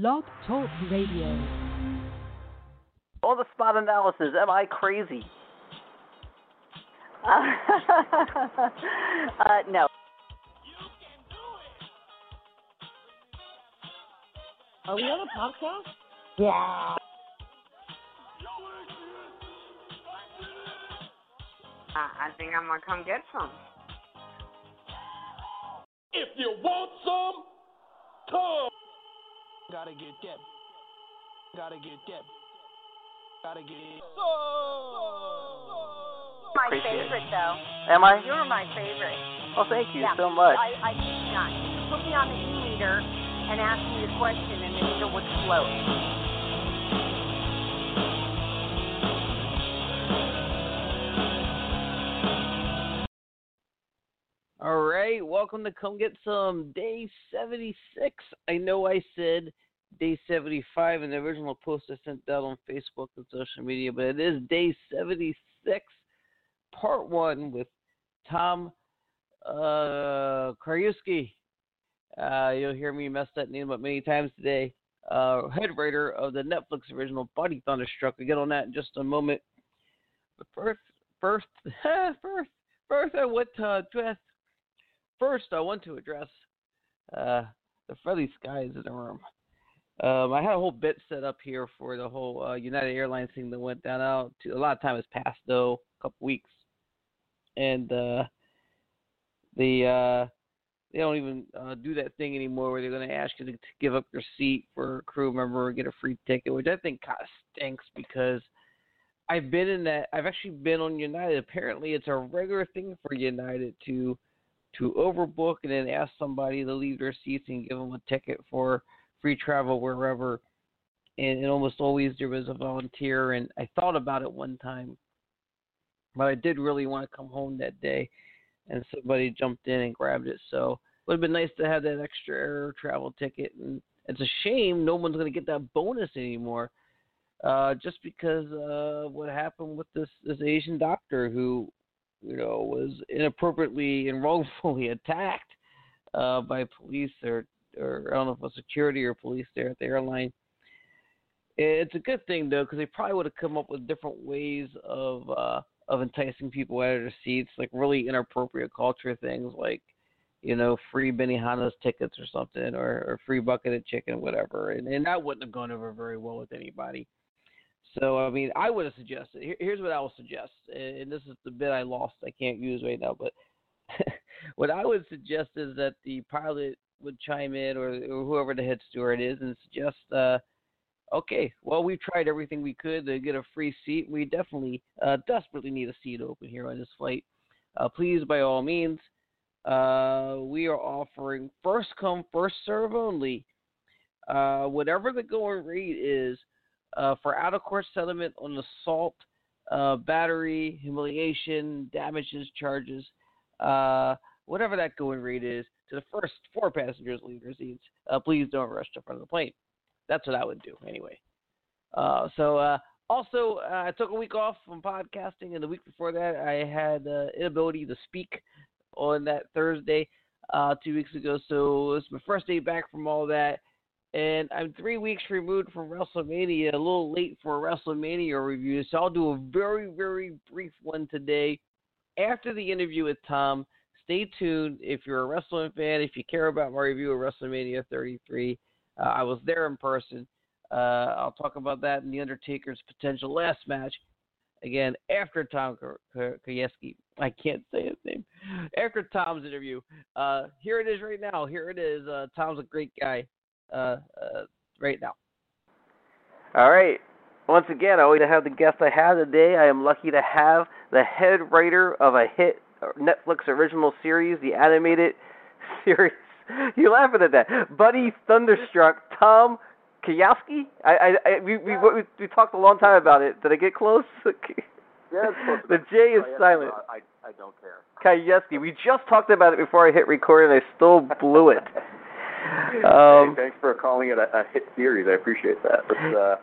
Blog Talk Radio. All the spot analysis. Am I crazy? Uh, uh, no. Are we on a podcast? Yeah. I, I think I'm gonna come get some. If you want some, come. Gotta get that. Gotta get that. Gotta get My Appreciate it. favorite, though. Am I? You're my favorite. Well, thank you yeah. so much. I, I kid you not. You could put me on the e-meter and ask me a question, and the meter would float. All right, welcome to Come Get Some, day 76. I know I said day 75 in the original post I sent out on Facebook and social media, but it is day 76, part one with Tom uh. Uh, you'll hear me mess that name up many times today. Uh, head writer of the Netflix original Buddy Thunderstruck. We'll get on that in just a moment. But first, first, first, first, I want to address First, I want to address uh, the friendly skies in the room. Um, I had a whole bit set up here for the whole uh, United Airlines thing that went down out. A lot of time has passed though, a couple weeks, and uh, the uh, they don't even uh, do that thing anymore where they're going to ask you to, to give up your seat for a crew member or get a free ticket, which I think kind of stinks because I've been in that. I've actually been on United. Apparently, it's a regular thing for United to to overbook and then ask somebody to leave their seats and give them a ticket for free travel wherever. And, and almost always there was a volunteer. And I thought about it one time, but I did really want to come home that day, and somebody jumped in and grabbed it. So it would have been nice to have that extra air travel ticket. And it's a shame no one's going to get that bonus anymore. Uh, just because uh, what happened with this this Asian doctor who you know, was inappropriately and wrongfully attacked uh, by police or, or I don't know if it was security or police there at the airline. It's a good thing though, because they probably would have come up with different ways of uh, of enticing people out of their seats, like really inappropriate culture things, like you know, free Benihana's tickets or something, or, or free bucket of chicken, whatever, and and that wouldn't have gone over very well with anybody. So I mean, I would have suggested. Here, here's what I would suggest, and this is the bit I lost. I can't use right now, but what I would suggest is that the pilot would chime in, or, or whoever the head steward is, and suggest, uh, okay, well, we've tried everything we could to get a free seat. We definitely, uh, desperately need a seat open here on this flight. Uh, please, by all means, uh, we are offering first come, first serve only. Uh, whatever the going rate is uh, for out of court settlement on assault, uh, battery, humiliation, damages charges, uh, whatever that going rate is, to the first four passengers leave their seats. Uh, please don't rush to front of the plane. That's what I would do anyway. Uh, so uh, also, I took a week off from podcasting, and the week before that, I had the inability to speak on that Thursday two weeks ago. So it's my first day back from all that and I'm three weeks removed from WrestleMania, a little late for a WrestleMania review, so I'll do a very, very brief one today. After the interview with Tom, stay tuned. If you're a wrestling fan, if you care about my review of WrestleMania 33, uh, I was there in person. Uh, I'll talk about that in The Undertaker's potential last match. Again, after Tom Krajewski. I can't say his name. After Tom's interview. Uh, here it is right now. Here it is. Uh, Tom's a great guy uh, uh, right now. All right. Once again, I always have the guest I have today. I am lucky to have the head writer of a hit Netflix original series, the animated series. You're laughing at that. Buddy Thunderstruck, Tom Kiyowski. I, I, I we, we, we we talked a long time about it. Did I get close? Yeah, the. J is I- silent. I, I don't care. Kiyowski. We just talked about it before I hit record, and I still blew it. hey, Um, thanks for calling it a, a hit series. I appreciate that. Uh,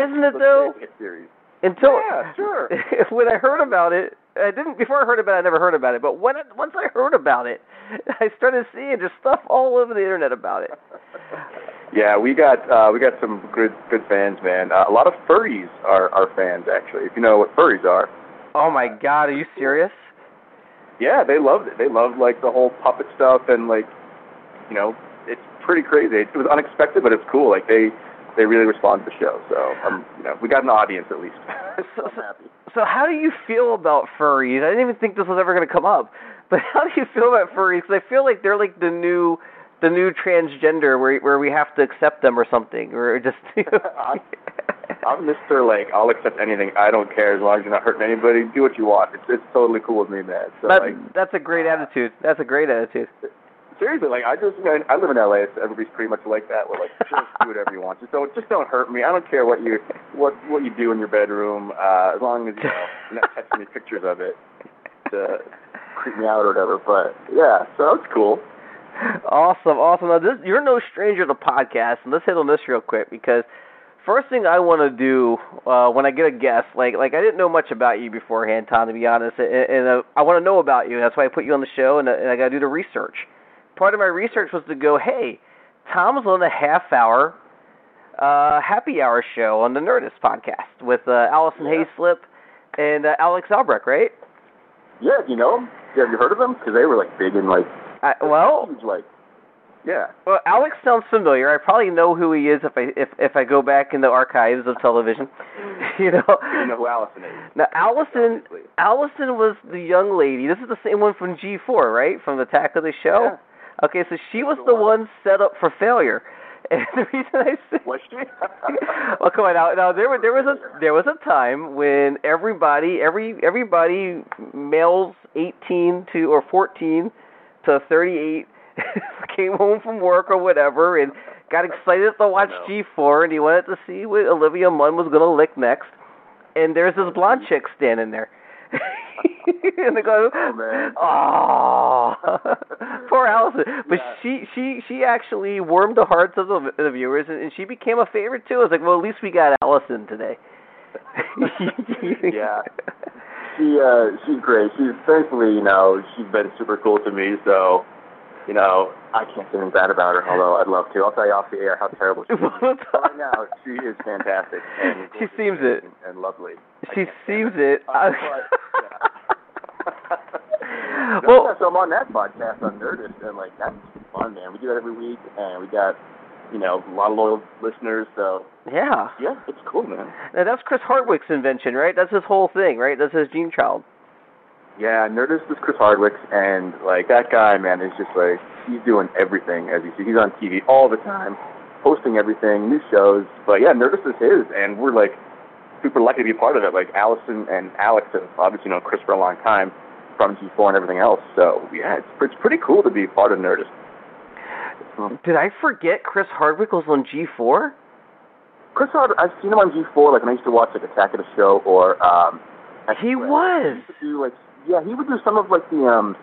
Isn't it though? hit series. Until Yeah, sure. when I heard about it, I didn't before I heard about it. I never heard about it, but when it, once I heard about it, I started seeing just stuff all over the internet about it. Yeah, we got uh, we got some good good fans, man. Uh, a lot of furries are are fans actually. If you know what furries are. Oh my God, are you serious? Yeah, they loved it. They loved like the whole puppet stuff and like, you know, it's pretty crazy. It was unexpected, but it's cool. Like they they really respond to the show. So um, you know, we got an audience at least. so. So how do you feel about furries? I didn't even think this was ever going to come up, but how do you feel about furries? Because I feel like they're like the new the new transgender where where we have to accept them or something, or just. You know. I'm Mr. Like I'll accept anything. I don't care as long as you're not hurting anybody. Do what you want. It's it's totally cool with me, man. So that, like that's a great attitude. That's a great attitude. Seriously, like I just man, I live in LA. So everybody's pretty much like that. We're like just do whatever you want. Just don't just don't hurt me. I don't care what you what what you do in your bedroom. Uh, as long as you know you're not texting me pictures of it to creep me out or whatever. But yeah, so it's cool. Awesome, awesome. Now this you're no stranger to podcasts, and let's hit on this real quick because first thing I want to do uh, when I get a guest, like like I didn't know much about you beforehand, Tom, to be honest, and, and uh, I want to know about you. That's why I put you on the show, and, and I got to do the research. Part of my research was to go, hey, Tom's on a half hour uh, happy hour show on the Nerdist podcast with uh, Alison Yeah. Haislip and uh, Alex Albrecht, right? Yeah, you know them? Yeah, have you heard of them? Because they were like big and like I, well, huge, like yeah. Well, Alex sounds familiar. I probably know who he is if I if if I go back in the archives of television. you know. You know who Alison is? Now, Alison obviously. Alison was the young lady. This is the same one from G4, right? From the Attack of the Show. Okay, so she was the one set up for failure. And the reason I say Was she? well, come on now. Now there was there was a there was a time when everybody every everybody males 18 to or 14 to 38 came home from work or whatever and got excited to watch. G4 and he wanted to see what Olivia Munn was gonna lick next. And there's this blonde chick standing there. and they go, Oh, man. Poor Alison. But Yeah. she she she actually warmed the hearts of the, the viewers, and, and she became a favorite too. I was like, well, at least we got Alison today. Yeah. she uh she's great. She's thankfully, you know, she's been super cool to me, so you know, I can't say anything bad about her, although I'd love to. I'll tell you off the air how terrible she is. Right now, she is fantastic and She seems and, it. and lovely. She sees it. Uh, but, well, so I'm on that podcast on Nerdist, and like that's fun, man. We do that every week, and we got you know a lot of loyal listeners. So yeah. yeah, it's cool, man. Now, that's Chris Hardwick's invention, right? That's his whole thing, right? That's his gene child. Yeah, Nerdist is Chris Hardwick, and like that guy, man, is just like he's doing everything as you see. He's on TV all the time, posting everything, new shows. But yeah, Nerdist is his, and we're like super lucky to be a part of it. Like Alison and Alex have obviously known Chris for a long time from G4 and everything else. So yeah, it's it's pretty cool to be part of Nerdist. Um, Did I forget Chris Hardwick was on G4? Chris Hardwick, I've seen him on G4. Like when I used to watch like Attack of the Show or um. He was. He do like yeah, he would do some of like the um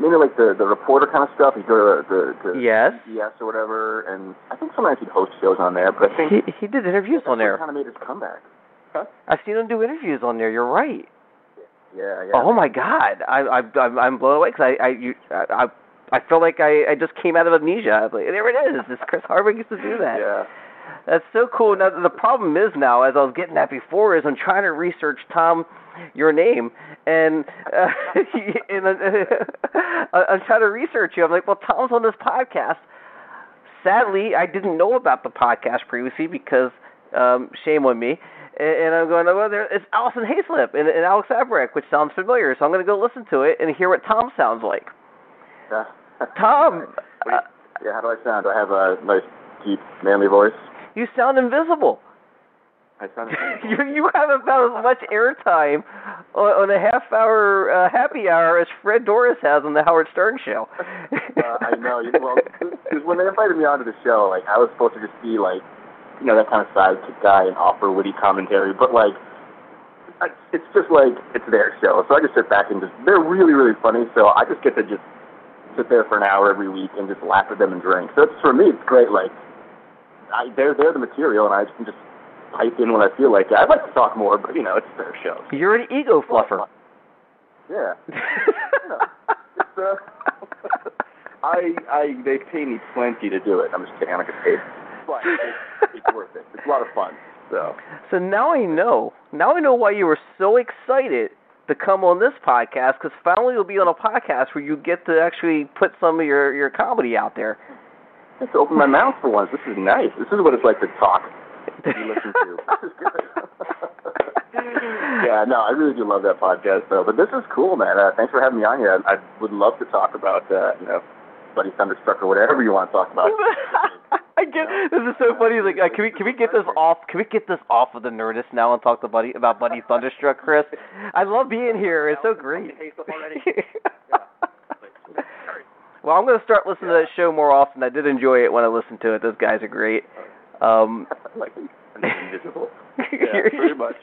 mainly like the the reporter kind of stuff. He'd go to the the Yes. CBS or whatever, and I think sometimes he'd host shows on there. But I think He he did interviews on there. Kind of made his comeback. Huh? I've seen him do interviews on there. You're right. Yeah, yeah. Oh my God, I I I'm, I'm blown away because I I you I I feel like I I just came out of amnesia. I was like, there it is. This Chris Hardwick used to do that. Yeah. That's so cool. Now the problem is now, as I was getting that before, is I'm trying to research Tom, your name, and uh, and uh, I'm trying to research you. I'm like, well, Tom's on this podcast. Sadly, I didn't know about the podcast previously because um, shame on me. And, and I'm going, well, there, it's Alison Haislip and, and Alex Albrecht, which sounds familiar. So I'm going to go listen to it and hear what Tom sounds like. Yeah. Tom, you- uh, yeah. How do I sound? Do I have a nice deep manly voice? you sound invisible. I sound. you you have about as much airtime on, on a half hour uh, happy hour as Fred Norris has on the Howard Stern show. uh, I know. You, well, because when they invited me onto the show, like I was supposed to just be like, you know, that kind of sidekick guy and offer witty commentary, but like, I, it's just like it's their show, so I just sit back and just they're really really funny, so I just get to just sit there for an hour every week and just laugh at them and drink. So it's for me, it's great. Like, I they're they're the material, and I can just pipe in when I feel like it. I'd like to talk more, but you know, it's their show. You're an ego fluffer. Yeah. It's, uh, I I they pay me plenty to do it. I'm just kidding. I don't get paid. But it's, it's worth it. It's a lot of fun. So So now I know. Now I know why you were so excited to come on this podcast because finally you'll be on a podcast where you get to actually put some of your your comedy out there. just open my mouth for once. This is nice. This is what it's like to talk. To be listened to. This is good. yeah, no, I really do love that podcast though. But this is cool, man. Uh, thanks for having me on here. I, I would love to talk about uh, you know, Buddy Thunderstruck or whatever you want to talk about. I get this is so funny. Like, uh, can we can we get this off? Can we get this off of the Nerdist now and talk to Buddy about Buddy Thunderstruck, Chris? I love being here. It's so great. well, I'm going to start listening to that show more often. I did enjoy it when I listened to it. Those guys are great. Um, like invisible. Yeah, pretty much.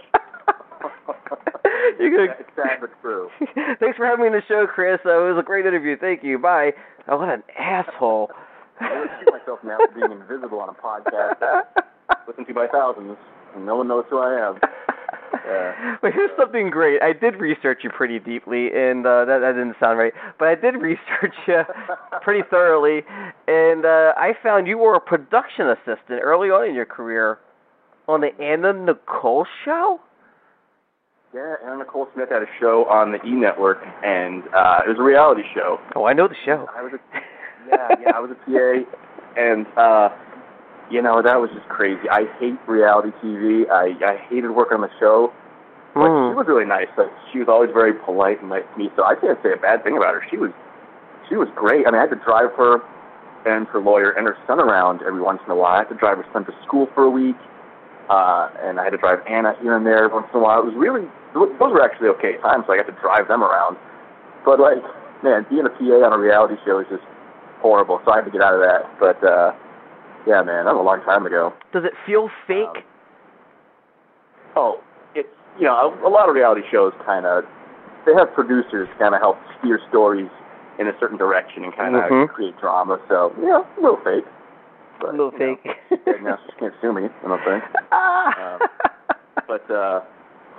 You're gonna... Sad but true. Thanks for having me on the show, Chris. Uh, it was a great interview. Thank you. Bye. Oh, what an asshole. I would shoot myself now for being invisible on a podcast listened to by thousands, and no one knows who I am. Yeah. But here's something great. I did research you pretty deeply, and uh, that, that didn't sound right. But I did research you pretty thoroughly, and uh, I found you were a production assistant early on in your career on the Anna Nicole show. Yeah, Anna Nicole Smith had a show on the E Network, and uh, it was a reality show. Oh, I know the show. I was a, yeah, yeah, I was a PA, and uh, you know that was just crazy. I hate reality TV. I I hated working on the show. But Mm. she was really nice. Like she was always very polite and nice to me. So I can't say a bad thing about her. She was she was great. I mean, I had to drive her and her lawyer and her son around every once in a while. I had to drive her son to school for a week, uh, and I had to drive Anna here and there once in a while. It was really those were actually okay times. So I got to drive them around. But like, man, being a PA on a reality show is just horrible. So I had to get out of that. But uh, yeah, man, that was a long time ago. Does it feel fake? Oh, it's you know a, a lot of reality shows kind of they have producers kind of help steer stories in a certain direction and kind of Mhm. create drama. So yeah, a little fake. But, a little you know, fake. dead now, she can't sue me. I don't think. Ah. But uh,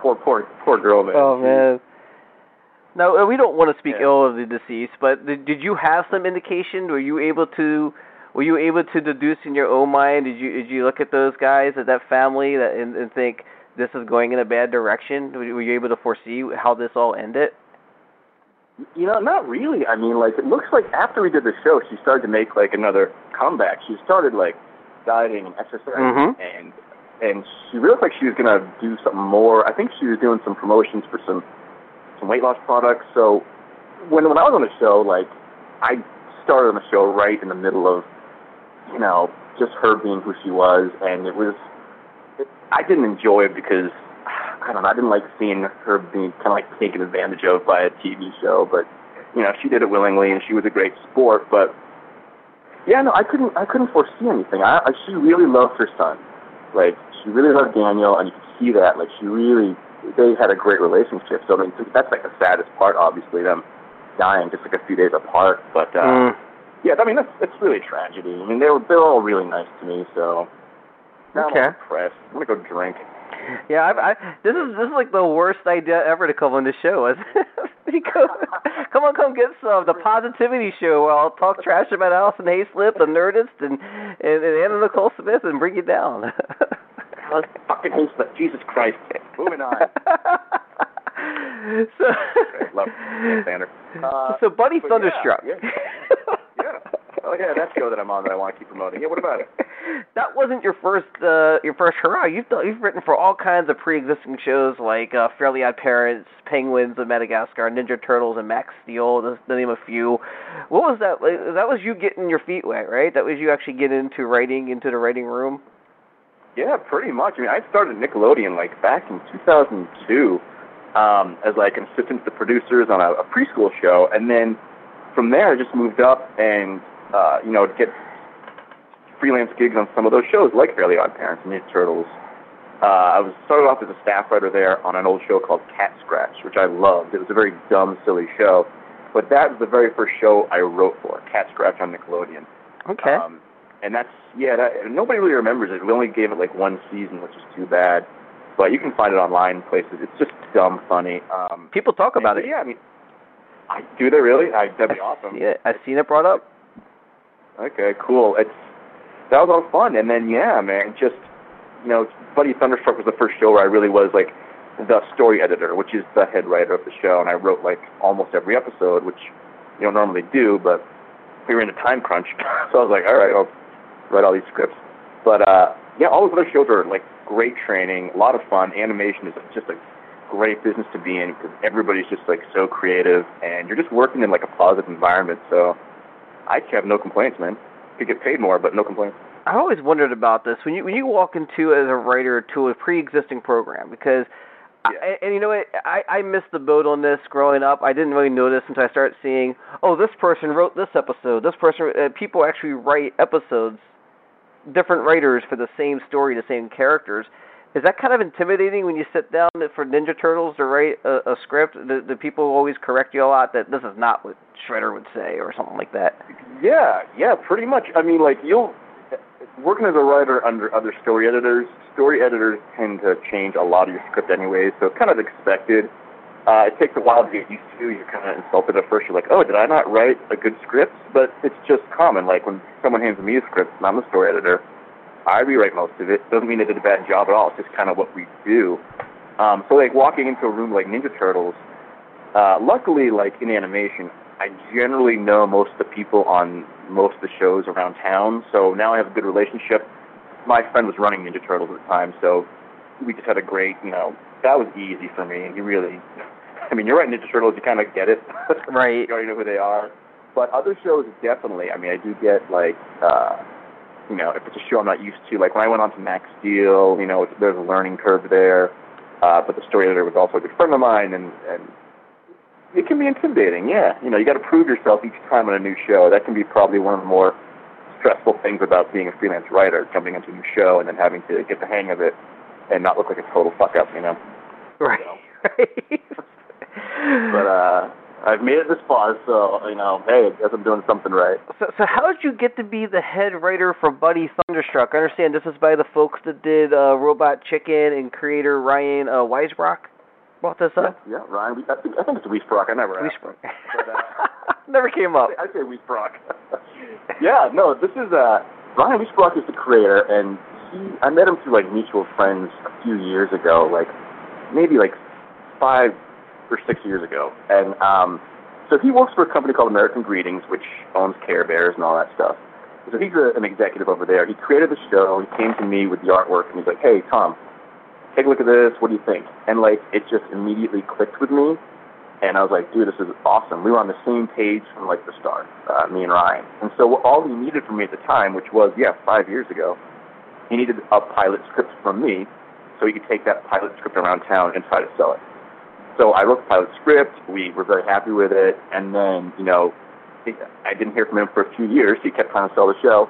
poor, poor, poor girl, man. Oh man. No, uh, we don't want to speak Yeah. ill of the deceased, but did, you have some indication? Were you able to, were you able to deduce in your own mind? Did you did you look at those guys, at that family, that and, and think this is going in a bad direction? Were you- able to foresee how this all ended? You know, not really. I mean, like it looks like after we did the show, she started to make like another comeback. She started like dieting and exercising, Mhm. and and she really looked like she was gonna do something more. I think she was doing some promotions for some some weight loss products. So when when I was on the show, like I started on the show right in the middle of you know just her being who she was, and it was it, I didn't enjoy it because I don't know I didn't like seeing her being kind of like taken advantage of by a TV show, but you know she did it willingly and she was a great sport, but yeah, no, I couldn't I couldn't foresee anything. I, I she really loved her son, like she really loved Daniel, and you could see that. Like she really they had a great relationship. So I mean that's like the saddest part, obviously them dying just like a few days apart, but. uh Mm. yeah, I mean that's that's really a tragedy. I mean they were they were all really nice to me, so now Okay. I'm depressed. I'm gonna go drink. Yeah, I, I, this is this is like the worst idea ever to come on this show. Come on, come get some the positivity show. Where I'll talk trash about Alison Haislip, the Nerdist, and and, and Anna Nicole Smith, and bring you down. Fucking that. Jesus Christ. Moving on. so, love Alexander. Uh, so Buddy Thunderstruck. Yeah, yeah. Oh yeah, that show that I'm on that I want to keep promoting. Yeah, what about it? that wasn't your first uh your first hurrah. You've done, you've written for all kinds of pre-existing shows like uh, Fairly Odd Parents, Penguins of Madagascar, Ninja Turtles, and Max Steel, to, to name a few. What was that? Like, that was you getting your feet wet, right? That was you actually getting into writing, into the writing room. Yeah, pretty much. I mean, I started Nickelodeon like back in 2002 um, as like an assistant to the producers on a, a preschool show, and then from there I just moved up and uh, you know get freelance gigs on some of those shows like Fairly Odd Parents and Ninja Turtles. Uh, I was started off as a staff writer there on an old show called Cat Scratch, which I loved. It was a very dumb, silly show, but that was the very first show I wrote for, Cat Scratch on Nickelodeon. Okay. Um, and that's yeah, that, nobody really remembers it. We only gave it like one season, which is too bad. But you can find it online places. It's just dumb funny. Um, People talk about and, it. Yeah, I mean, I do they really? I, that'd be awesome. Yeah, I've seen it brought up. Okay, cool. It's that was all fun. And then yeah, man, just you know, Buddy Thunderstruck was the first show where I really was like the story editor, which is the head writer of the show, and I wrote like almost every episode, which you don't normally do, but we were in a time crunch, so I was like, all right, I'll write all these scripts. But uh, yeah, all those other shows are like great training, a lot of fun. Animation is just a great business to be in because everybody's just like so creative, and you're just working in like a positive environment. So I have no complaints, man. Could get paid more, but no complaints. I always wondered about this when you when you walk into as a writer to a pre-existing program because. Yeah. I, and you know what? I I missed the boat on this growing up. I didn't really notice until I started seeing. Oh, this person wrote this episode. This person. Uh, people actually write episodes. Different writers for the same story, the same characters. Is that kind of intimidating when you sit down for Ninja Turtles to write a, a script? Do, do people always correct you a lot that this is not what Shredder would say or something like that? Yeah, yeah, pretty much. I mean, like you'll working as a writer under other story editors. Story editors tend to change a lot of your script anyway, so it's kind of expected. Uh, it takes a while to get used to. You're kind of insulted at first. You're like, oh, did I not write a good script? But it's just common. Like when someone hands me a script, and I'm the story editor, I rewrite most of it. Doesn't mean I did a bad job at all. It's just kind of what we do. Um, so like walking into a room like Ninja Turtles, uh, luckily like in animation, I generally know most of the people on most of the shows around town. So now I have a good relationship. My friend was running Ninja Turtles at the time, so we just had a great, you know, that was easy for me. He really, I mean, you're right, Ninja Turtles, you kind of get it. Right. you already know who they are. But other shows, definitely. I mean, I do get like, uh, you know, if it's a show I'm not used to, like when I went on to Max Steel, you know, it's, there's a learning curve there. Uh, but the story editor was also a good friend of mine, and and it can be intimidating. Yeah, you know, you got to prove yourself each time on a new show. That can be probably one of the more stressful things about being a freelance writer, jumping into a new show and then having to get the hang of it and not look like a total fuck up. You know. Right. right. But uh, I've made it this far, so you know, hey, I guess I'm doing something right. So, so how did you get to be the head writer for Buddy Thunderstruck? I understand this is by the folks that did uh, Robot Chicken and creator Ryan uh, Wiesbrock. Brought this up. yeah, Ryan. We, I think I think it's Wiesbrock. I never asked. Wiesbrock. But, uh, Never came up. I say Wiesbrock. yeah, no, this is uh Ryan Wiesbrock is the creator, and he I met him through like mutual friends a few years ago, like maybe like five or six years ago, and um, so he works for a company called American Greetings, which owns Care Bears and all that stuff. So he's a, an executive over there. He created the show. He came to me with the artwork, and he's like, "Hey, Tom, take a look at this. What do you think?" And like, it just immediately clicked with me. And I was like, dude, this is awesome. We were on the same page from like the start, uh, me and Ryan. And so all he needed from me at the time, which was, yeah, five years ago, he needed a pilot script from me so he could take that pilot script around town and try to sell it. So I wrote the pilot script. We were very happy with it. And then, you know, I didn't hear from him for a few years. He kept trying to sell the show.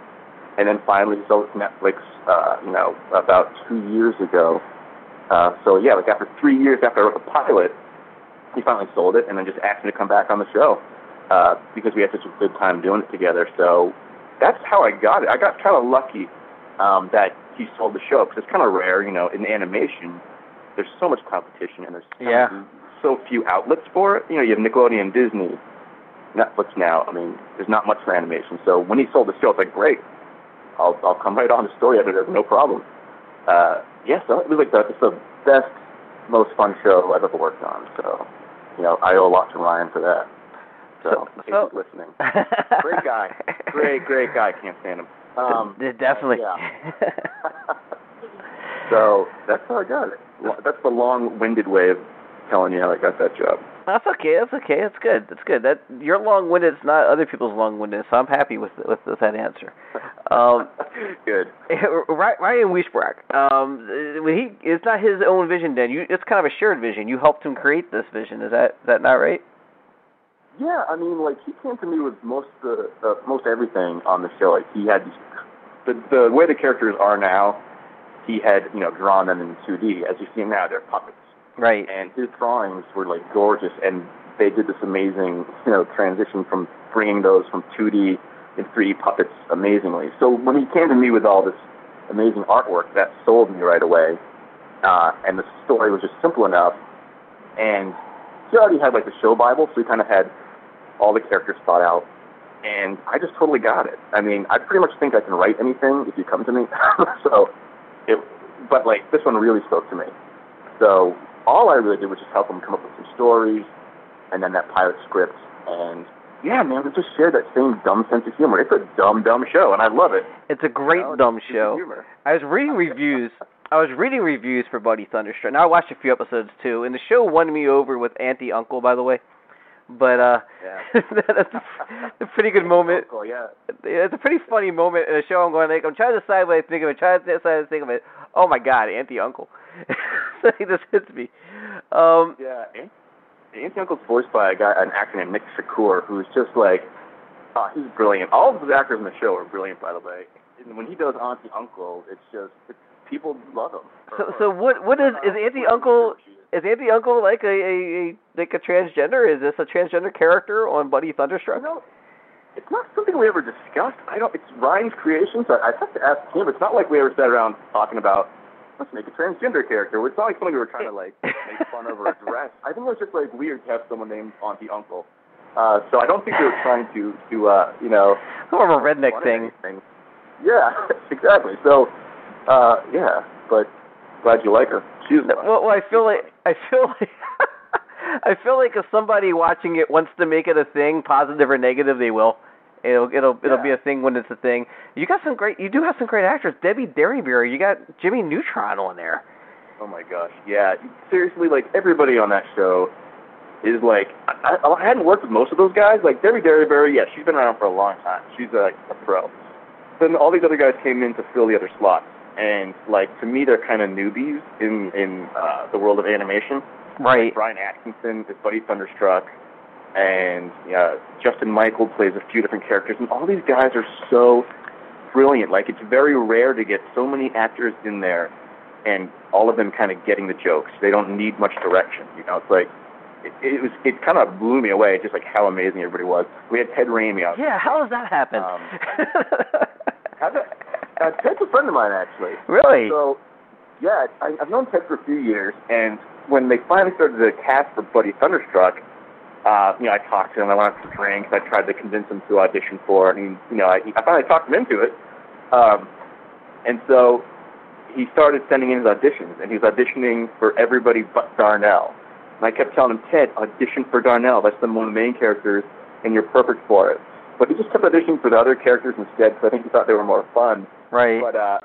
And then finally he sold it to Netflix, uh, you know, about two years ago. Uh, so yeah, like after three years after I wrote the pilot, he finally sold it and then just asked me to come back on the show uh, because we had such a good time doing it together. So that's how I got it. I got kind of lucky um, that he sold the show because it's kind of rare, you know, in animation. There's so much competition and there's Yeah. So few outlets for it. You know, you have Nickelodeon, Disney, Netflix now. I mean, there's not much for animation. So when he sold the show, it's like great. I'll I'll come right on the story editor, no problem. Uh, yeah, so it was like the it's the best, most fun show I've ever worked on. So, you know, I owe a lot to Ryan for that. So, So- so- listening. Great guy. Great, great guy. Can't stand him. Um, Definitely. yeah. so that's how I got it. That's the long-winded way of telling you how I got that job. That's okay. That's okay. That's good. That's good. That you're long-winded. It's not other people's long-winded. So I'm happy with with, with that answer. Um, Good. Ryan Wiesbrock. Um, when he it's not his own vision. Then you it's kind of a shared vision. You helped him create this vision. Is that is that not right? Yeah, I mean, like he came to me with most the uh, most everything on the show. Like he had the the way the characters are now. He had you know drawn them in 2D. As you see them now, they're puppets. Right. and his drawings were like gorgeous and they did this amazing you know transition from bringing those from 2D and 3D puppets amazingly so when he came to me with all this amazing artwork that sold me right away uh, and the story was just simple enough and he already had like the show bible so he kind of had all the characters thought out and I just totally got it. I mean, I pretty much think I can write anything if you come to me. so, it, but like this one really spoke to me. So all I really did was just help them come up with some stories, and then that pilot script, and yeah, man, we just share that same dumb sense of humor. It's a dumb, dumb show, and I love it. It's a great You know, dumb show. I was reading reviews. I was reading reviews for Buddy Thunderstruck. Now I watched a few episodes too, and the show won me over with Auntie Uncle, by the way. But uh, Yeah. that's a, a pretty good moment. Oh yeah. It's a pretty funny moment in a show. I'm going like I'm trying to decide what I think of it. Trying to decide what I think of it. Oh my God, Auntie Uncle. just hits me. Um, Yeah, Aunt, Auntie Uncle's voiced by a guy, an actor named Nick Shakoour, who's just like, oh, he's brilliant. All of the actors in the show are brilliant, by the way. And when he does Auntie Uncle, it's just it's, people love him. so so what what is is Auntie Uncle? Is Auntie Uncle like a, a, a like a transgender? Is this a transgender character on Buddy Thunderstruck? You know, it's not something we ever discussed. I don't. It's Ryan's creation, so I have to ask him. It's not like we ever sat around talking about let's make a transgender character. It's not like something we were trying to like make fun of or address. I think it was just like weird to have someone named Auntie Uncle. Uh, so I don't think we were trying to to uh, you know More of a redneck thing. anything. Yeah, exactly. So uh, yeah, but glad you like her. She's. Well, well, I feel like I feel like I feel like if somebody watching it wants to make it a thing, positive or negative, they will. It'll it'll it'll be a thing when it's a thing. You got some great. You do have some great actors. Debi Derryberry. You got Jimmy Neutron on there. Oh my gosh, yeah. Seriously, like everybody on that show is like I, I, I hadn't worked with most of those guys. Like Debi Derryberry, yeah, she's been around for a long time. She's a, a pro. Then all these other guys came in to fill the other slots, and like to me, they're kind of newbies in in uh, the world of animation. Right. Brian Atkinson is Buddy Thunderstruck, and uh, Justin Michael plays a few different characters, and all these guys are so brilliant. Like it's very rare to get so many actors in there, and all of them kind of getting the jokes. They don't need much direction. You know, it's like it, it was. It kind of blew me away, just like how amazing everybody was. We had Ted Raimi out. Yeah. How does that happen? Um, How'd that, uh, Ted's a friend of mine, actually. really? So, yeah, I, I've known Ted for a few years, and when they finally started the cast for Buddy Thunderstruck, uh, you know, I talked to him. I went out for drinks. I tried to convince him to audition for it, and you know, I, I finally talked him into it. Um, and so he started sending in his auditions, and he was auditioning for everybody but Darnell. And I kept telling him, Ted, audition for Darnell. That's the one of the main characters, and you're perfect for it. But he just kept auditioning for the other characters instead, because I think he thought they were more fun. right. But uh,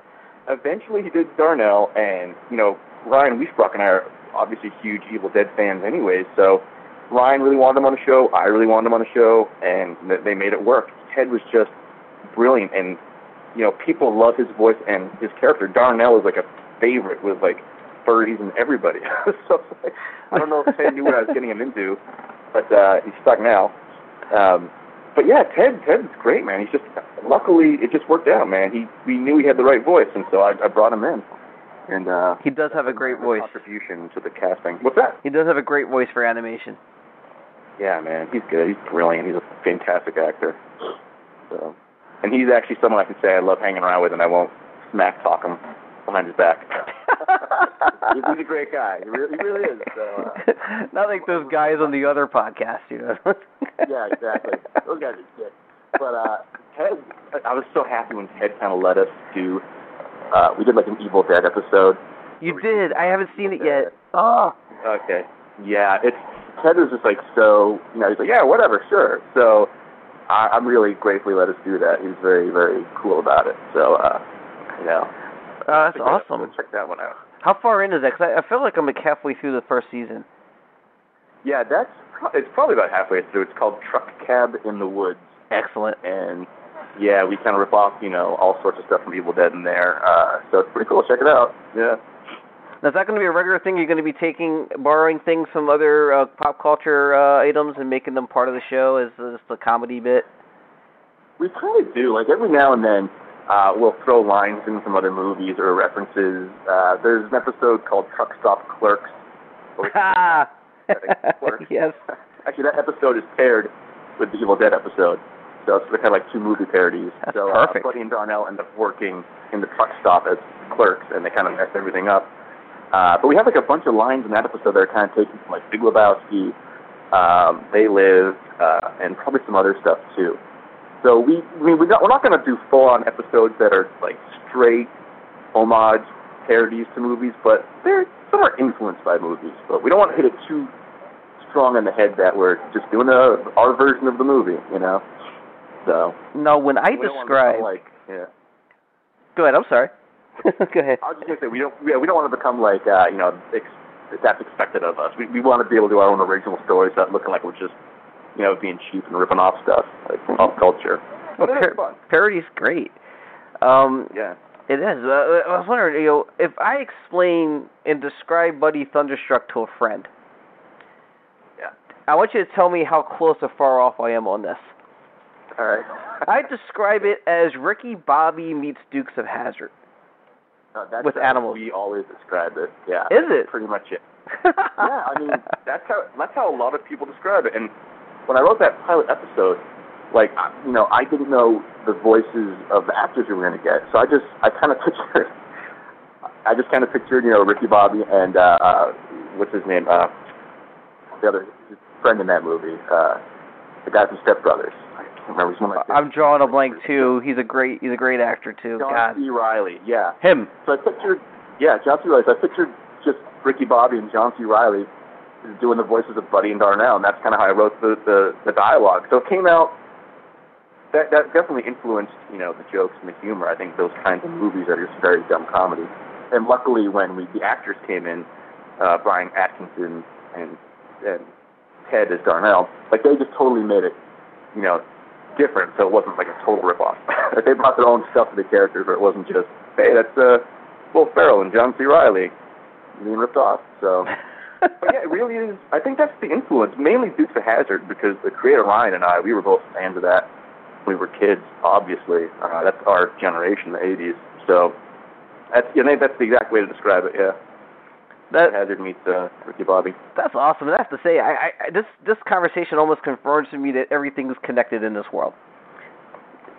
eventually he did Darnell, and you know Ryan Wiesbrock and I are obviously huge Evil Dead fans, anyways. So Ryan really wanted him on the show. I really wanted him on the show, and they made it work. Ted was just brilliant, and you know people love his voice and his character. Darnell is like a favorite with like furries and everybody. so like, I don't know if Ted knew what I was getting him into, but uh, he's stuck now. Um, but yeah, Ted Ted's great, man. He's just luckily it just worked out, man. He we knew he had the right voice, and so I, I brought him in. And uh, he does have a great voice. contribution to the casting. What's that? He does have a great voice for animation. Yeah, man, he's good. He's brilliant. He's a fantastic actor. So, and he's actually someone I can say I love hanging around with, and I won't smack talk him behind his back. he's, a great guy. He really, he really is. So, uh, Not like those guys on the other podcast, you know. yeah, exactly. Those guys are sick. But uh, Ted, I- I was so happy when Ted kind of let us do. Uh, we did like an Evil Dead episode. You did. I haven't seen it yet. Oh. Okay. Yeah, it's Ted was just like so. You know, he's like, yeah, whatever, sure. So I, I'm really grateful he let us do that. He was very, very cool about it. So, uh, you know, Oh, that's awesome. Check that one out. How far into that? Cause I, I feel like I'm like halfway through the first season. Yeah, that's pro- it's probably about halfway through. It's called Truck Cab in the Woods, Excellent. and yeah, we kind of rip off, you know, all sorts of stuff from Evil Dead in there. Uh, so it's pretty cool. Check it out. Yeah. Now, is that going to be a regular thing? You're going to be taking, borrowing things from other uh, pop culture uh, items and making them part of the show as uh, just a comedy bit? We kind of do. Like every now and then, uh, we'll throw lines in from other movies or references. Uh, there's an episode called Truck Stop Clerks. where we- Ha! Clerks. yes. Actually, that episode is paired with the Evil Dead episode. So it's kind of like two movie parodies. That's so perfect. Uh, Buddy and Darnell end up working in the truck stop as clerks, and they kind of mess everything up. Uh, but we have like a bunch of lines in that episode that are kind of taken from like Big Lebowski, um, They Live, uh, and probably some other stuff too. So we, I mean, we're not, we're not going to do full-on episodes that are like straight homage parodies to movies, but they're some are influenced by movies. But we don't want to hit it too strong in the head that we're just doing a, our version of the movie, you know. So No, when I we don't want to describe, like yeah. go ahead. I'm sorry. go ahead. I was just gonna say we don't yeah, we don't want to become like uh, you know ex- that's expected of us. We we want to be able to do our own original stories without looking like we're just you know being cheap and ripping off stuff like pop culture. Well, But it is par- parody's great. Um, Yeah. It is. Uh, I was wondering, you know, if I explain and describe Buddy Thunderstruck to a friend, I want you to tell me how close or far off I am on this. All right. I describe it as Ricky Bobby meets Dukes of Hazzard. That's with animals. We always describe it. Yeah. Is it? Pretty much it. yeah, I mean that's how that's how a lot of people describe it. And when I wrote that pilot episode, like you know, I didn't know the voices of the actors we were going to get, so I just I kind of pictured, I just kind of pictured you know Ricky Bobby and uh, uh what's his name uh the other his friend in that movie uh the guy from Step Brothers. Remember his name. Like I'm drawing a blank too. He's a great. He's a great actor too. John God, C. Reilly. Yeah. him. So I pictured, yeah, John C. Reilly. So I pictured just Ricky Bobby and John C. Reilly doing the voices of Buddy and Darnell, and that's kind of how I wrote the, the the dialogue. So it came out. That that definitely influenced, you know, the jokes and the humor. I think those kinds of movies are just very dumb comedy. And luckily, when we the actors came in, uh, Brian Atkinson and and Ted as Darnell, like they just totally made it, you know, different. So it wasn't like a total ripoff. like they brought their own stuff to the characters, but it wasn't just, hey, that's uh, Will Ferrell and John C. Reilly being ripped off. So, but yeah, it really is. I think that's the influence, mainly Dukes of Hazzard, because the creator Ryan and I, we were both fans of that we were kids. Obviously, uh, that's our generation, the '80s. So that's I think that's the exact way to describe it. Yeah, That Hazzard meets uh, Ricky Bobby. that's awesome. And I have to say, I, I this this conversation almost confirms to me that everything is connected in this world.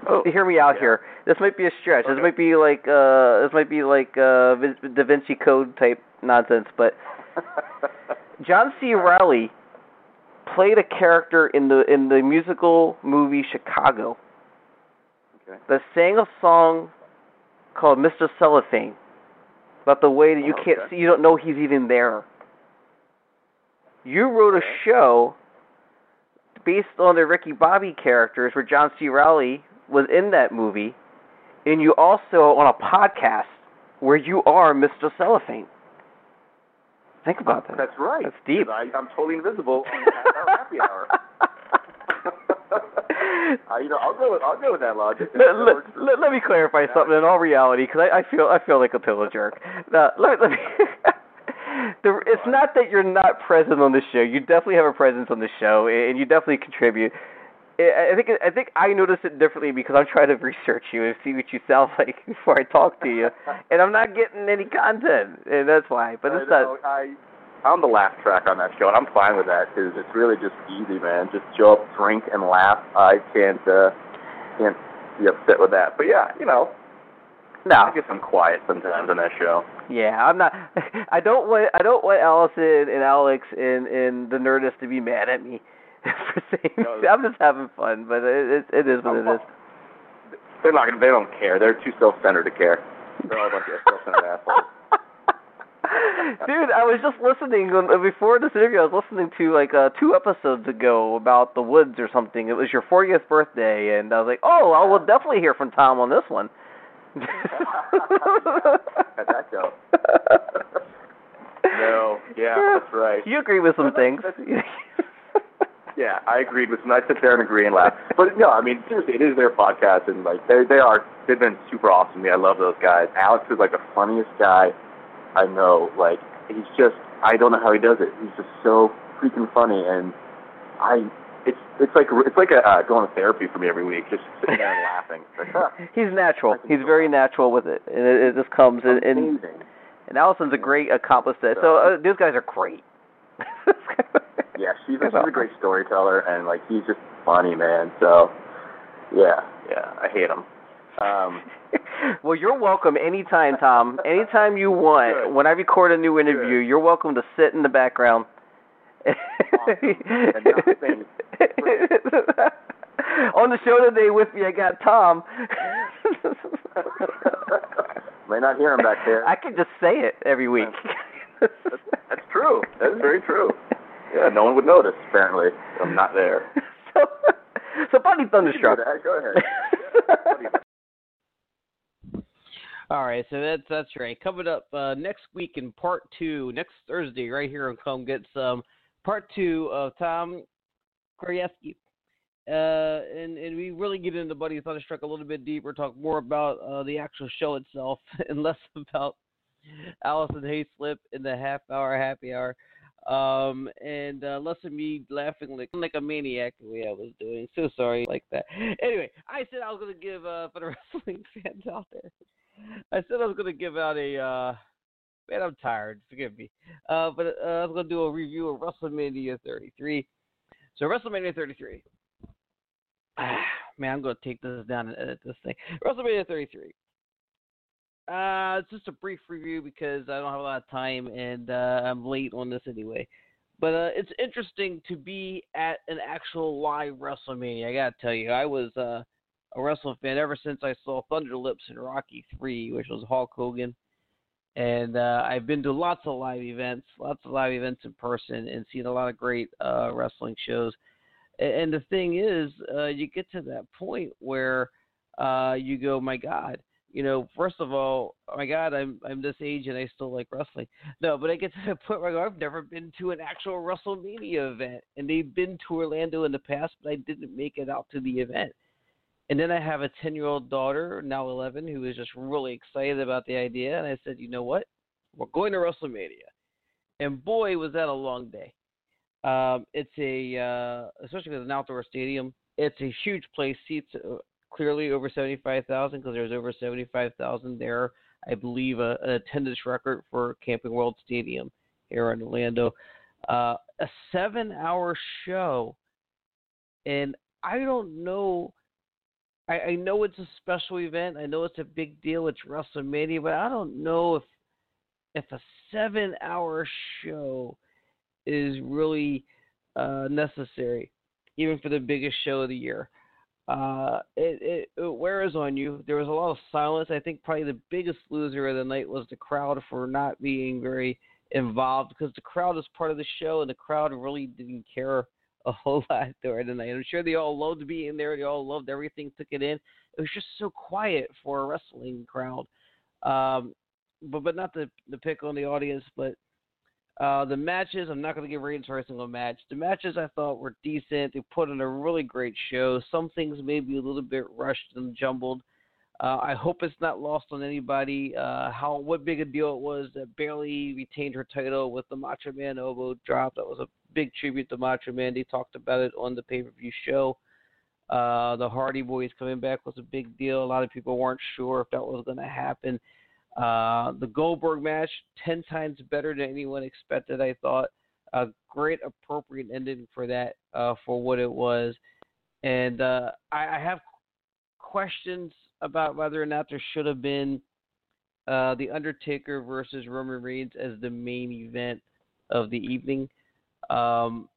Oh, Hear me out yeah. here. This might be a stretch. This might be like uh this might be like uh Da Vinci Code type nonsense, but John C. Reilly played a character in the in the musical movie Chicago Okay. that sang a song called Mr. Cellophane about the way that you Oh, can't okay. see you don't know he's even there. You wrote a show based on the Ricky Bobby characters where John C. Reilly was in that movie and you also on a podcast where you are Mr. Cellophane. Think about that. That's right. That's deep. I, I'm totally invisible. on happy hour. uh, you know, I'll go with I'll go with that logic. let, let, let, let me clarify something in all reality, because I, I feel I feel like a total jerk. Now, let, let me. the, it's not that you're not present on the show. You definitely have a presence on the show, and you definitely contribute. I I think I think I notice it differently because I'm trying to research you and see what you sound like before I talk to you, and I'm not getting any content, and that's why. But I it's know, not. I, I'm the laugh track on that show, and I'm fine with that because it's really just easy, man. Just show up, drink, and laugh. I can't uh, can't be upset with that. But yeah, you know, No, I guess I'm quiet sometimes on that show. Yeah, I'm not. I don't want. I don't want Alison and Alex and and the Nerdist to be mad at me for saying. No, I'm just having fun, but it it, it is what it is. They're not. They don't care. They're too self-centered to care. They're all a bunch of self-centered assholes. Dude, I was just listening before this interview. I was listening to like uh, two episodes ago about the woods or something. It was your 40th birthday, and I was like, "Oh, I will definitely hear from Tom on this one." How'd that go? No, yeah, that's right. You agree with some things. Yeah, I agreed with. some. I sit there and agree and laugh. But no, I mean seriously, it is their podcast, and like they they are they've been super awesome to me. I love those guys. Alex is like the funniest guy I know. Like he's just I don't know how he does it. He's just so freaking funny, and I it's it's like it's like a, uh, going to therapy for me every week, just sitting there and laughing. Like, huh, He's natural. He's very natural with it, and it, it just comes. And, and and Alison's a great accomplice. At it. So uh, these guys are great. Yeah, she's a, she's a great storyteller, and like he's just funny, man. So yeah, yeah, I hate him. Um, well, you're welcome anytime, Tom. Anytime you want. Good. When I record a new interview, Good. you're welcome to sit in the background. Awesome. And not say On the show today with me, I got Tom. May not hear him back there. I could just say it every week. That's, that's true. That is very true. Yeah, no one would notice. Apparently, I'm not there. so, so Buddy Thunderstruck. Go ahead. All right, so that's that's right. Coming up uh, next week in part two, next Thursday, right here on Come Get Sum, part two of Tom Krajewski. Uh, and and we really get into Buddy Thunderstruck a little bit deeper, talk more about uh, the actual show itself, and less about Alison Haislip in the half hour happy hour, um, and uh, less of me laughing like like a maniac the way I was doing. So sorry like that. Anyway, I said I was gonna give uh, for the wrestling fans out there. I said I was gonna give out a. Uh, man, I'm tired. Forgive me. Uh, but uh, I was gonna do a review of WrestleMania 33. So WrestleMania 33. man, I'm gonna take this down and edit this thing. WrestleMania 33. Uh, it's just a brief review because I don't have a lot of time and uh, I'm late on this anyway. But uh, it's interesting to be at an actual live WrestleMania. I gotta tell you, I was uh, a wrestling fan ever since I saw Thunderlips in Rocky Three, which was Hulk Hogan. And uh, I've been to lots of live events, lots of live events in person, and seen a lot of great uh, wrestling shows. And the thing is, uh, you get to that point where uh, you go, my God, you know, first of all, oh my God, I'm I'm this age and I still like wrestling. No, but I get to the point where I go, I've never been to an actual WrestleMania event, and they've been to Orlando in the past, but I didn't make it out to the event. And then I have a 10 year old daughter, now 11, who is just really excited about the idea. And I said, you know what? We're going to WrestleMania. And boy, was that a long day. Um, it's a, uh, especially with an outdoor stadium, it's a huge place. Seats uh, clearly over 75,000 because there's over 75,000 there. I believe a, an attendance record for Camping World Stadium here in Orlando. Uh, a seven hour show. And I don't know I, I know it's a special event. I know it's a big deal. It's WrestleMania, but I don't know if if a seven hour show is really uh, necessary, even for the biggest show of the year. Uh, it, it, it wears on you. There was a lot of silence. I think probably the biggest loser of the night was the crowd for not being very involved because the crowd is part of the show and the crowd really didn't care a whole lot during the night. I'm sure they all loved being there. They all loved everything, took it in. It was just so quiet for a wrestling crowd. Um, but but not the the pick on the audience, but uh, the matches. I'm not going to give ratings for every single match. The matches I thought were decent. They put on a really great show. Some things maybe a little bit rushed and jumbled. Uh, I hope it's not lost on anybody uh, how what big a deal it was that Bayley retained her title with the Macho Man elbow drop. That was a big tribute to Macho Man. They talked about it on the pay per view show. Uh, the Hardy Boys coming back was a big deal. A lot of people weren't sure if that was going to happen. Uh, the Goldberg match, ten times better than anyone expected. I thought a great, appropriate ending for that uh, for what it was. And uh, I, I have questions about whether or not there should have been uh, the Undertaker versus Roman Reigns as the main event of the evening. Um,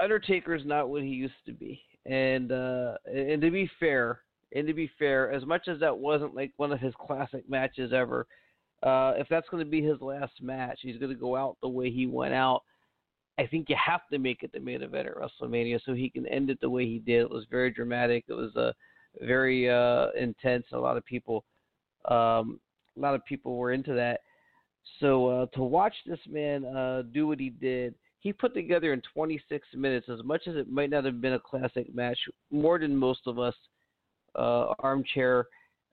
Undertaker is not what he used to be, and uh, and to be fair, and to be fair, as much as that wasn't like one of his classic matches ever, uh, if that's going to be his last match, he's going to go out the way he went out. I think you have to make it the main event at WrestleMania so he can end it the way he did. It was very dramatic. It was uh, very uh, intense. A lot of people, um, a lot of people were into that. So uh, to watch this man uh, do what he did, he put together in 26 minutes, as much as it might not have been a classic match, more than most of us uh, armchair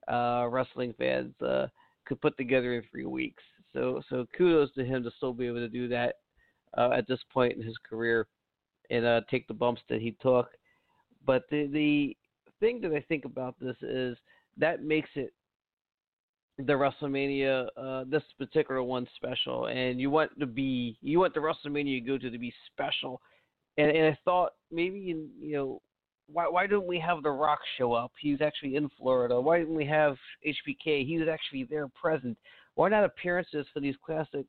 uh, wrestling fans uh, could put together in three weeks. So so kudos to him to still be able to do that uh, at this point in his career and take the bumps that he took. But the the thing that I think about this is that makes it the WrestleMania, uh, this particular one special, and you want to be, you want the WrestleMania you go to to be special, and, and I thought maybe in, you know, why why don't we have The Rock show up? He's actually in Florida. Why didn't we have HBK? He was actually there present. Why not appearances for these classic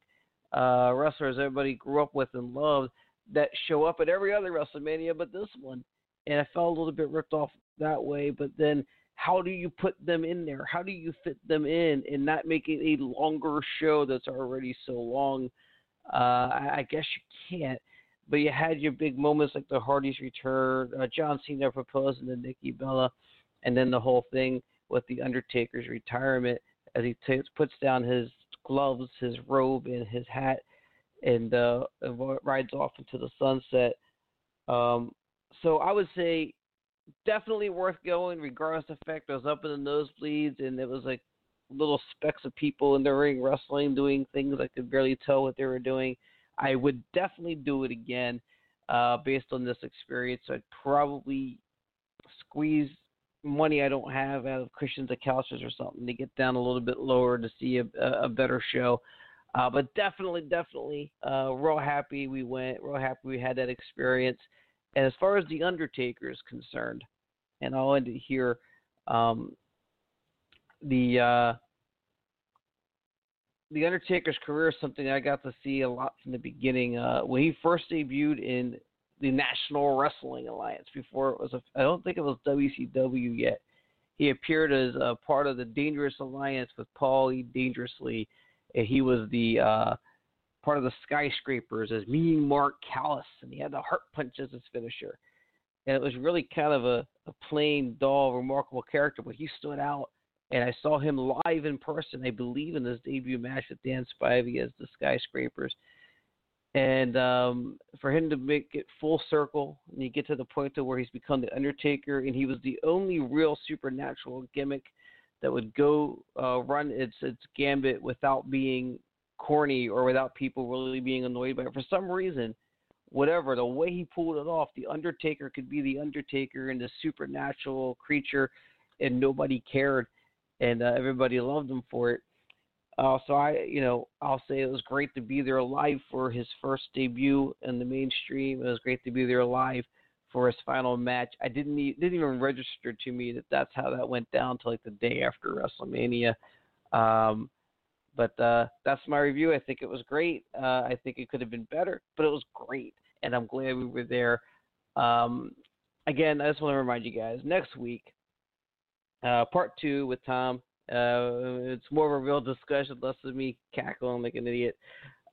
uh, wrestlers everybody grew up with and loved that show up at every other WrestleMania but this one. And I felt a little bit ripped off that way. But then how do you put them in there? How do you fit them in and not make it a longer show that's already so long? Uh, I, guess you can't. But you had your big moments like the Hardys return, uh, John Cena proposing to Nikki Bella, and then the whole thing with the Undertaker's retirement as he t- puts down his gloves, his robe, and his hat, and uh, rides off into the sunset. Um, so I would say definitely worth going, regardless of the fact I was up in the nosebleeds and it was like little specks of people in the ring wrestling, doing things I could barely tell what they were doing. I would definitely do it again uh, based on this experience. I'd probably squeeze money I don't have out of Christians of couches or something to get down a little bit lower to see a, a better show. Uh, but definitely, definitely, uh, real happy we went. Real happy we had that experience. And as far as the Undertaker is concerned, and I'll end it here. Um, the uh, the Undertaker's career is something I got to see a lot from the beginning. Uh, when he first debuted in the National Wrestling Alliance, before it was, I don't think it was WCW yet. He appeared as a part of the Dangerous Alliance with Paulie Dangerously, and he was the uh, part of the Skyscrapers as Mean Mark Callous, and he had the Heart Punch as his finisher. And it was really kind of a, a plain, dull, remarkable character, but he stood out and I saw him live in person, I believe, in his debut match with Dan Spivey as the Skyscrapers. And um, for him to make it full circle, and you get to the point to where he's become the Undertaker, and he was the only real supernatural gimmick that would go uh, run its its gambit without being corny or without people really being annoyed by it. For some reason, whatever the way he pulled it off, the Undertaker could be the Undertaker and the supernatural creature, and nobody cared and uh, everybody loved him for it. Uh, so I, you know, I'll say it was great to be there alive for his first debut in the mainstream. It was great to be there alive for his final match. I didn't didn't even register to me that that's how that went down to like the day after WrestleMania. Um, but uh, that's my review. I think it was great. Uh, I think it could have been better, but it was great, and I'm glad we were there. Um, again, I just want to remind you guys next week uh, part two with Tom. Uh, it's more of a real discussion, less of me cackling like an idiot.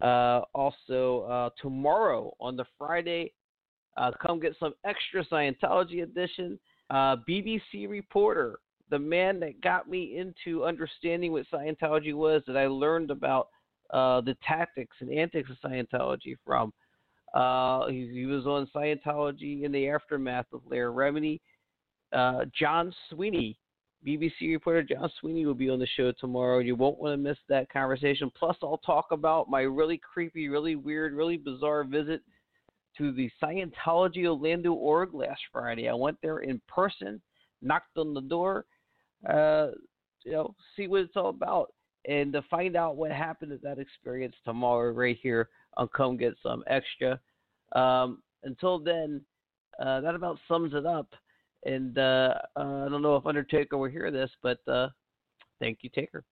Uh, also, uh, tomorrow on the Friday, come get sum extra Scientology edition. BBC reporter, the man that got me into understanding what Scientology was, that I learned about uh, the tactics and antics of Scientology from. Uh, he, he, was on Scientology in the aftermath of Leah Remini. Uh, John Sweeney BBC reporter John Sweeney will be on the show tomorrow. You won't want to miss that conversation. Plus, I'll talk about my really creepy, really weird, really bizarre visit to the Scientology Orlando org last Friday. I went there in person, knocked on the door, uh, you know, see what it's all about, and to find out what happened at that experience tomorrow, right here on Come Get Sum Extra. Um, until then, uh, that about sums it up. And uh, uh, I don't know if Undertaker will hear this, but uh, thank you, Taker.